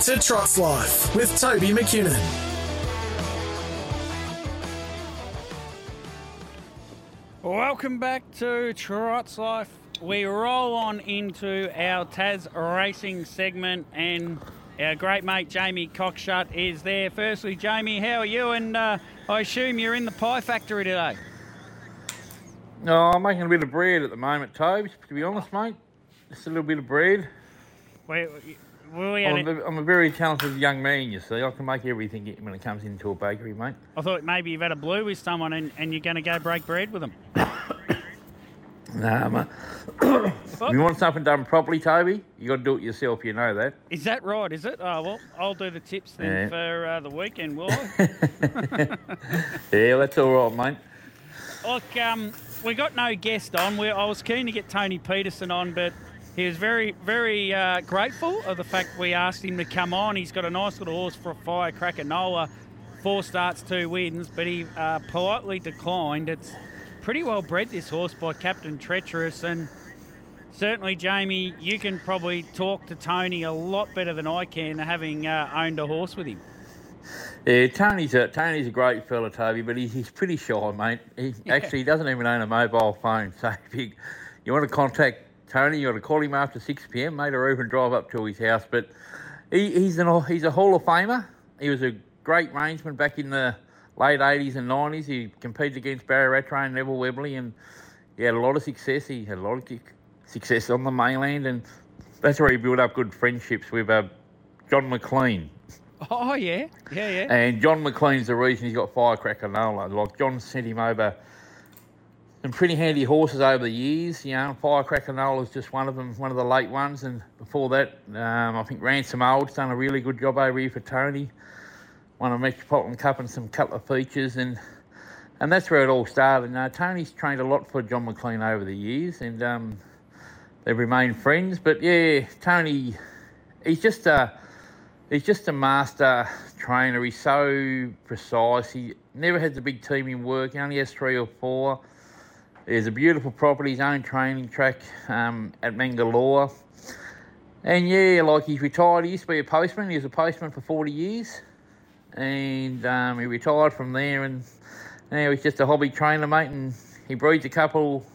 To Trots Life with Toby McKinnon. Welcome back to Trots Life. We roll on into our Tas racing segment, and our great mate Jamie Cockshut is there. Firstly, Jamie, how are you? And uh, I assume you're in the pie factory today. No, I'm making a bit of bread at the moment, Toby, to be honest, mate. Just a little bit of bread. We, we I'm a, I'm a very talented young man, you see. I can make everything when it comes into a bakery, mate. I thought maybe you've had a blue with someone and, and you're going to go break bread with them. Nah, mate. if you want something done properly, Toby, you got to do it yourself, you know that. Is that right? Is it? Oh well, I'll do the tips then Yeah. for uh, the weekend, will I? Yeah, that's all right, mate. Look, um, we got no guest on. We, I was keen to get Tony Peterson on, but he was very, very uh, grateful of the fact we asked him to come on. He's got a nice little horse for a firecracker Nola, four starts, two wins, but he uh, politely declined. It's pretty well bred this horse by Captain Treacherous, and certainly, Jamie, you can probably talk to Tony a lot better than I can, having uh, owned a horse with him. Yeah, Tony's a Tony's a great fella, Toby, but he's, he's pretty shy, mate. He actually he doesn't even own a mobile phone. So if you, you want to contact Tony, you got to call him after six pm, mate, or even drive up to his house. But he, he's an he's a Hall of Famer. He was a great reinsman back in the late eighties and nineties. He competed against Barrie Rattray and Neville Webley, and he had a lot of success. He had a lot of success on the mainland, and that's where he built up good friendships with uh, John McLean. Oh, yeah, yeah, yeah. And John McLean's the reason he's got Firecracker Nola. Like John sent him over some pretty handy horses over the years. You know, Firecracker Nola's just one of them, one of the late ones. And before that, um, I think Ransom Old's done a really good job over here for Tony. Won a Metropolitan Cup and some couple of features, and and that's where it all started. Now Tony's trained a lot for John McLean over the years, and um, they've remained friends. But yeah, Tony, he's just a he's just a master trainer. He's so precise. He never has a big team in work. He only has three or four. There's a beautiful property, his own training track um, at Mangalore. And yeah, like he's retired. He used to be a postman. He was a postman for 40 years. And um, he retired from there and now he's just a hobby trainer, mate. And he breeds a couple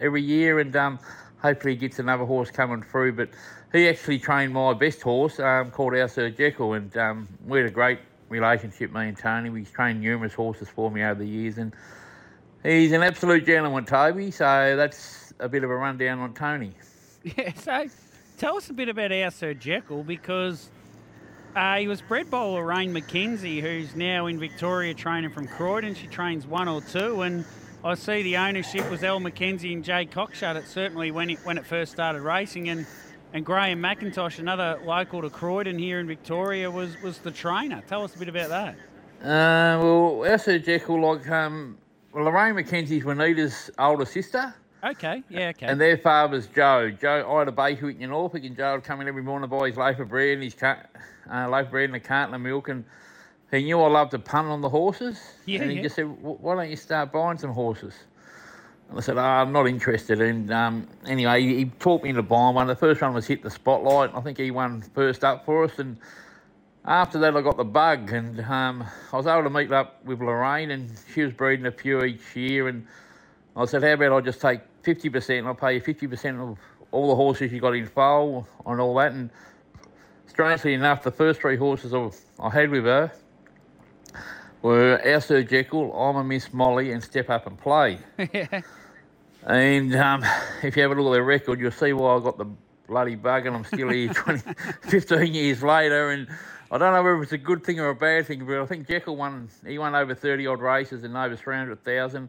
every year and um, hopefully he gets another horse coming through. But he actually trained my best horse um, called our Sir Jekyll. And um, we had a great relationship, me and Tony. We've trained numerous horses for me over the years. And he's an absolute gentleman, Toby. So that's a bit of a rundown on Tony. Yeah, so tell us a bit about our Sir Jekyll because uh, he was bred by Lorraine McKenzie, who's now in Victoria training from Croydon. She trains one or two, and I see the ownership was El McKenzie and Jay Cockshut. It certainly when it when it first started racing, and and Graham McIntosh, another local to Croydon here in Victoria, was was the trainer. Tell us a bit about that. Uh, well, our Sir Jekyll, like um, Lorraine McKenzie's Juanita's older sister. Okay, yeah, okay. And their father's Joe. Joe, I had a bakery in Norfolk, and Joe would come in every morning to buy his loaf of bread and his car- uh, loaf of bread and a carton of milk. And he knew I loved to punt on the horses. Yeah, and he yeah. just said, "Why don't you start buying some horses?" And I said, oh, "I'm not interested." And um, anyway, he, he taught me into buying one. The first one was hit the spotlight. I think he won first up for us, and after that, I got the bug, and um, I was able to meet up with Lorraine, and she was breeding a few each year. And I said, "How about I just take fifty percent? I'll pay you fifty percent of all the horses you got in foal and all that." And strangely enough, the first three horses I, I had with her were our Sir Jekyll, I'm a Miss Molly, and Step Up and Play. yeah. And um, if you have a look at their record, you'll see why I got the bloody bug and I'm still here 20, 15 years later. And I don't know whether it's a good thing or a bad thing, but I think Jekyll won, he won over 30 odd races and over 300,000.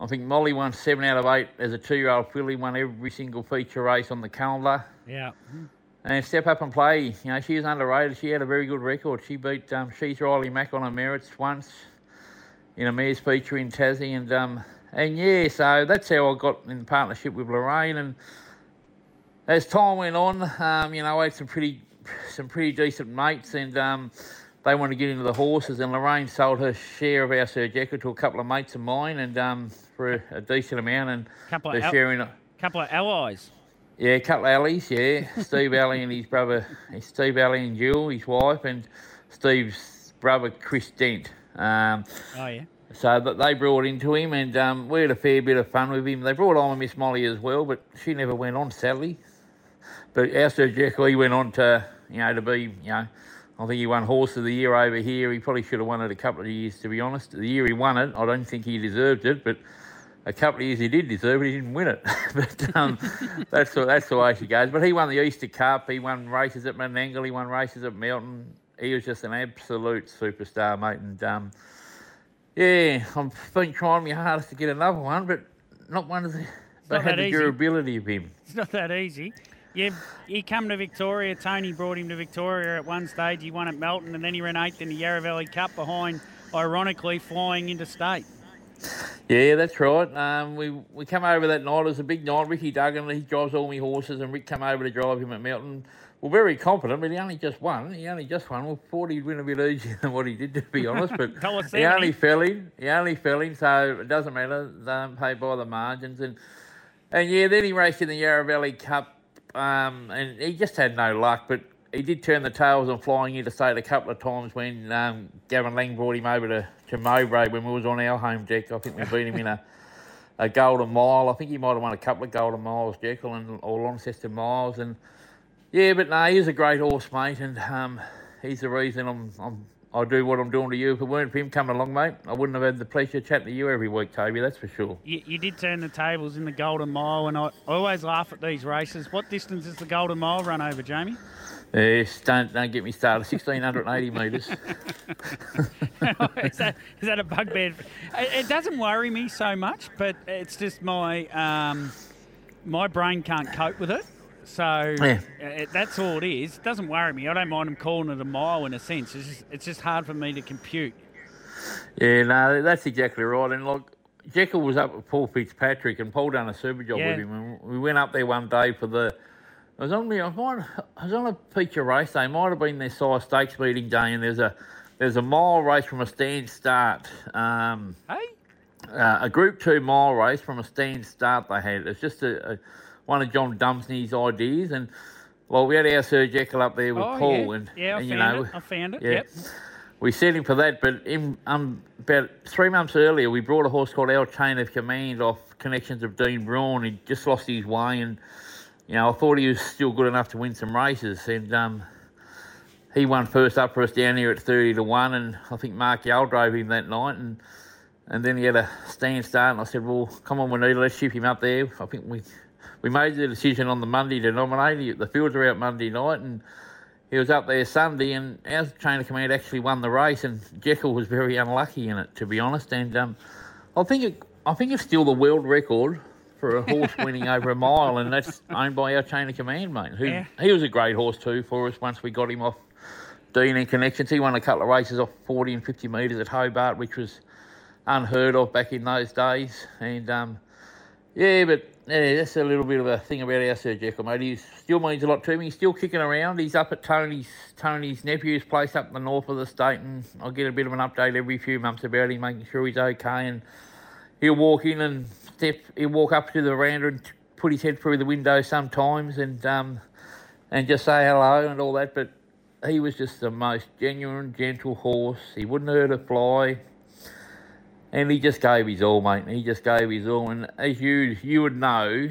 I think Molly won seven out of eight as a two year old filly, won every single feature race on the calendar. Yeah. and step up and play. You know, she was underrated. She had a very good record. She beat um, She's Riley Mack on her merits once in a mare's feature in Tassie, and um, and yeah, so that's how I got in partnership with Lorraine. And as time went on, um, you know, I had some pretty some pretty decent mates, and um, they want to get into the horses. And Lorraine sold her share of our Sir Jekyll to a couple of mates of mine, and um, for a, a decent amount, and Couple of they're al- sharing. Couple of allies. Yeah, a couple of allies. yeah. Steve Alley and his brother, Steve Alley and Jill, his wife, and Steve's brother, Chris Dent. Um, Oh yeah. so that they brought into him, and um, we had a fair bit of fun with him. They brought on Miss Molly as well, but she never went on, sadly. But our Sir Jekyll, he went on to, you know, to be, you know, I think he won Horse of the Year over here. He probably should have won it a couple of years, to be honest. The year he won it, I don't think he deserved it, but a couple of years he did deserve it. He didn't win it, but um, that's the, that's the way she goes. But he won the Easter Cup. He won races at Menangle. He won races at Melton. He was just an absolute superstar, mate. And um, yeah, I've been trying my hardest to get another one, but not one of the. They not had the easy. durability of him. It's not that easy. Yeah, he come to Victoria. Tony brought him to Victoria at one stage. He won at Melton, and then he ran eighth in the Yarra Valley Cup behind, ironically, flying interstate. Yeah, that's right. Um, we we come over that night. It was a big night. Ricky Duggan, he drives all my horses, and Rick come over to drive him at Melton. We're very confident, but he only just won. He only just won. We thought he'd win a bit easier than what he did, to be honest. But he 70. only fell in. He only fell in, so it doesn't matter. They don't pay by the margins. And and yeah, then he raced in the Yarra Valley Cup, um, and he just had no luck. But he did turn the tails on flying interstate a couple of times when um, Gavin Lang brought him over to, to Mowbray when we was on our home deck. I think we beat him in a, a golden mile. I think he might have won a couple of golden miles, Jekyll, and or Launceston miles. And yeah, but no, he's a great horse, mate, and um, he's the reason I'm, I'm I do what I'm doing to you. If it weren't for him coming along, mate, I wouldn't have had the pleasure of chatting to you every week, Toby. That's for sure. You, you did turn the tables in the Golden Mile, and I, I always laugh at these races. What distance is the Golden Mile run over, Jamie? Yes, don't don't get me started. Sixteen hundred and eighty metres. is, that, is that a bugbear? It, it doesn't worry me so much, but it's just my um, my brain can't cope with it. So Yeah. uh, it, that's all it is. It doesn't worry me. I don't mind them calling it a mile in a sense. It's just, it's just hard for me to compute. Yeah, no, that's exactly right. And look, Jekyll was up with Paul Fitzpatrick, and Paul done a super job Yeah. with him. And we went up there one day for the. I was on the. I might- I was on a feature race day. Might have been their Sires Stakes meeting day, and there's a there's a mile race from a stand start. Um, Hey, uh, a Group Two mile race from a stand start they had. It's just a, a one of John Dumesny's ideas, and well, we had our Sir Jekyll up there with oh Paul, yeah, and, yeah, I and found you know, it. I found it. yeah. Yep. we set him for that, but in, um, about three months earlier, we brought a horse called Our Chain of Command off connections of Dean Braun. He just lost his way, and you know I thought he was still good enough to win some races, and um, he won first up for us down here at thirty to one, and I think Mark Yole drove him that night, and and then he had a stand start, and I said, well, come on, we need to let's ship him up there. I think we we made the decision on the Monday to nominate. He- The fields are out Monday night, and he was up there Sunday, and our chain of command actually won the race, and Jekyll was very unlucky in it, to be honest. And um, I think it, I think it's still the world record for a horse winning over a mile, and that's owned by our chain of command, mate. Who Yeah. he was a great horse too for us once we got him off Dean and connections. He won a couple of races off 40 and 50 metres at Hobart, which was unheard of back in those days. And um, yeah, but yeah, that's a little bit of a thing about our Sir Jekyll, mate. He still means a lot to me. He's still kicking around. He's up at Tony's Tony's nephew's place up in the north of the state, and I'll get a bit of an update every few months about him, making sure he's okay. And he'll walk in and step. He'll walk up to the veranda and put his head through the window sometimes, and um, and just say hello and all that. But he was just the most genuine, gentle horse. He wouldn't hurt a fly. And he just gave his all, mate. He just gave his all. And as you you would know,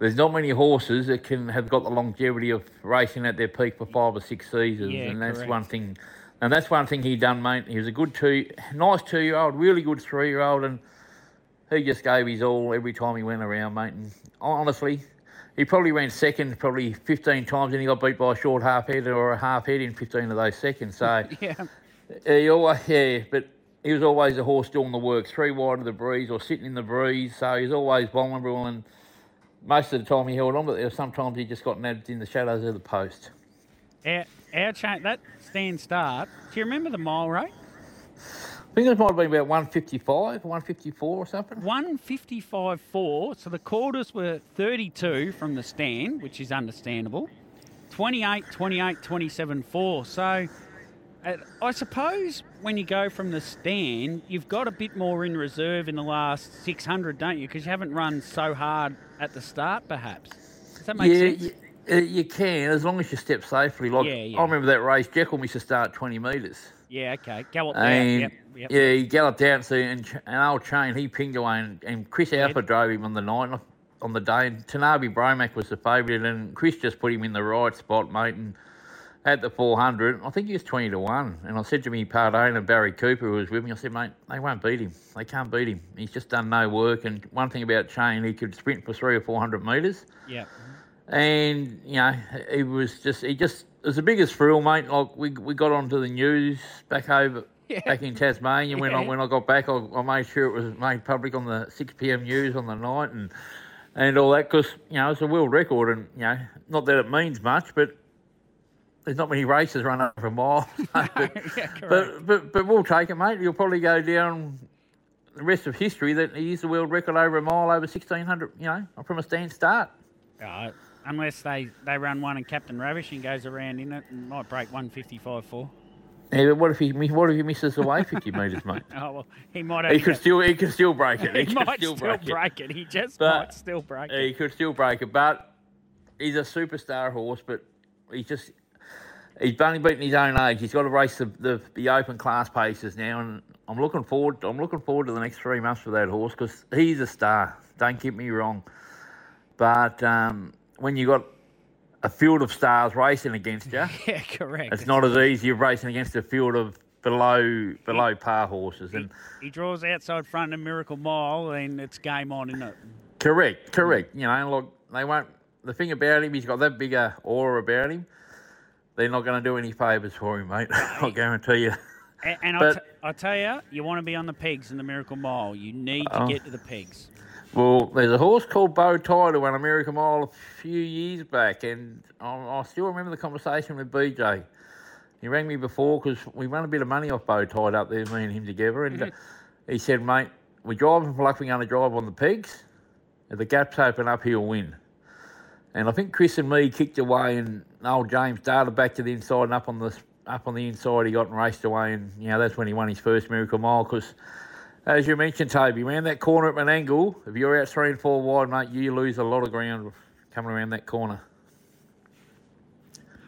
there's not many horses that can have got the longevity of racing at their peak for five or six seasons. Yeah, and that's correct. one thing. And that's one thing he done, mate. He was a good two, nice two year old, really good three year old, and he just gave his all every time he went around, mate. And honestly, he probably ran second probably 15 times, and he got beat by a short half head or a half head in 15 of those seconds. So. Yeah. He always, yeah, but he was always a horse doing the work, three wide of the breeze or sitting in the breeze, so he's always vulnerable. And most of the time he held on, but there were sometimes he just got nabbed in the shadows of the post. Our, our chain, that stand start, do you remember the mile rate? I think it might have been about 155, 154 or something. 155.4. So the quarters were 32 from the stand, which is understandable. 28, 28, 27, 4. So I suppose when you go from the stand, you've got a bit more in reserve in the last 600, don't you? Because you haven't run so hard at the start, perhaps. Does that make yeah, sense? You, uh, you can, as long as you step safely. Like Yeah, yeah. I remember that race, Jekyll missed to start 20 metres. Yeah, okay. Gallop out. And Yep, yep. yeah, he galloped out, so, and, and old Chain, he pinged away, and, and Chris Alford drove him on the night, on the day. And Tanabe Bromac was the favourite, and Chris just put him in the right spot, mate. And at the 400, I think he was 20 to 1. And I said to me, part owner Barry Cooper, who was with me, I said, mate, they won't beat him. They can't beat him. He's just done no work. And one thing about Chain, he could sprint for three or 400 metres. Yep. And, you know, he was just, he just, it was the biggest thrill, mate. Like, we, we got onto the news back over, Yeah. back in Tasmania. When, I, when I got back, I, I made sure it was made public on the 6 p.m. news on the night and, and all that because, you know, it's a world record. And, you know, not that it means much, but there's not many races run over a mile. but, Yeah, but, but, but we'll take it, mate. You'll probably go down the rest of history that he is the world record over a mile over 1600, you know, from a stand start. Uh, unless they, they run one and Captain Ravishing goes around in it and might break 155 for. Yeah, but what if he what if he misses away fifty metres, mate? Oh, well, he might have He could still he could still break it. he, could might still, break, it. He just But- might still break He it. He could still break it, but he's a superstar horse. But he's just he's only beaten his own age. He's got to race the, the, the open class paces now, and I'm looking forward. I'm looking forward to the next three months for that horse because he's a star. Don't get me wrong, but um, when you got a field of stars racing against you. Yeah, correct. It's not as easy as racing against a field of below below par horses. And He draws outside front in Miracle Mile, and it's game on, isn't it? correct, correct. You know, look, they won't. The thing about him, he's got that bigger aura about him. They're not going to do any favours for him, mate. I'll guarantee you. And, and I, But- t- I tell you, you want to be on the pegs in the Miracle Mile. You need to Oh. get to the pegs. Well, there's a horse called Beautide who won a Miracle Mile a few years back, and I, I still remember the conversation with BJ. He rang me before because we won a bit of money off Beautide up there, me and him together, and uh, he said, "Mate, we're driving for luck. We're going to drive on the pegs. If the gaps open up, he'll win." And I think Christen Me kicked away, and old James darted back to the inside and up on the up on the inside. He got and raced away, and you know that's when he won his first Miracle Mile. Because, as you mentioned, Toby, around that corner at an angle, if you're out three and four wide, mate, you lose a lot of ground coming around that corner.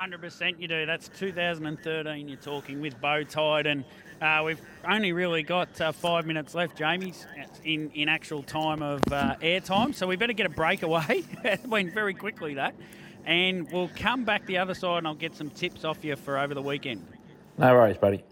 100% you do. That's 2013 you're talking with Beautide, and uh, we've only really got uh, five minutes left, Jamie's, in, in actual time of uh, air time. So we better get a breakaway. it went very quickly, that. And we'll come back the other side and I'll get some tips off you for over the weekend. No worries, buddy.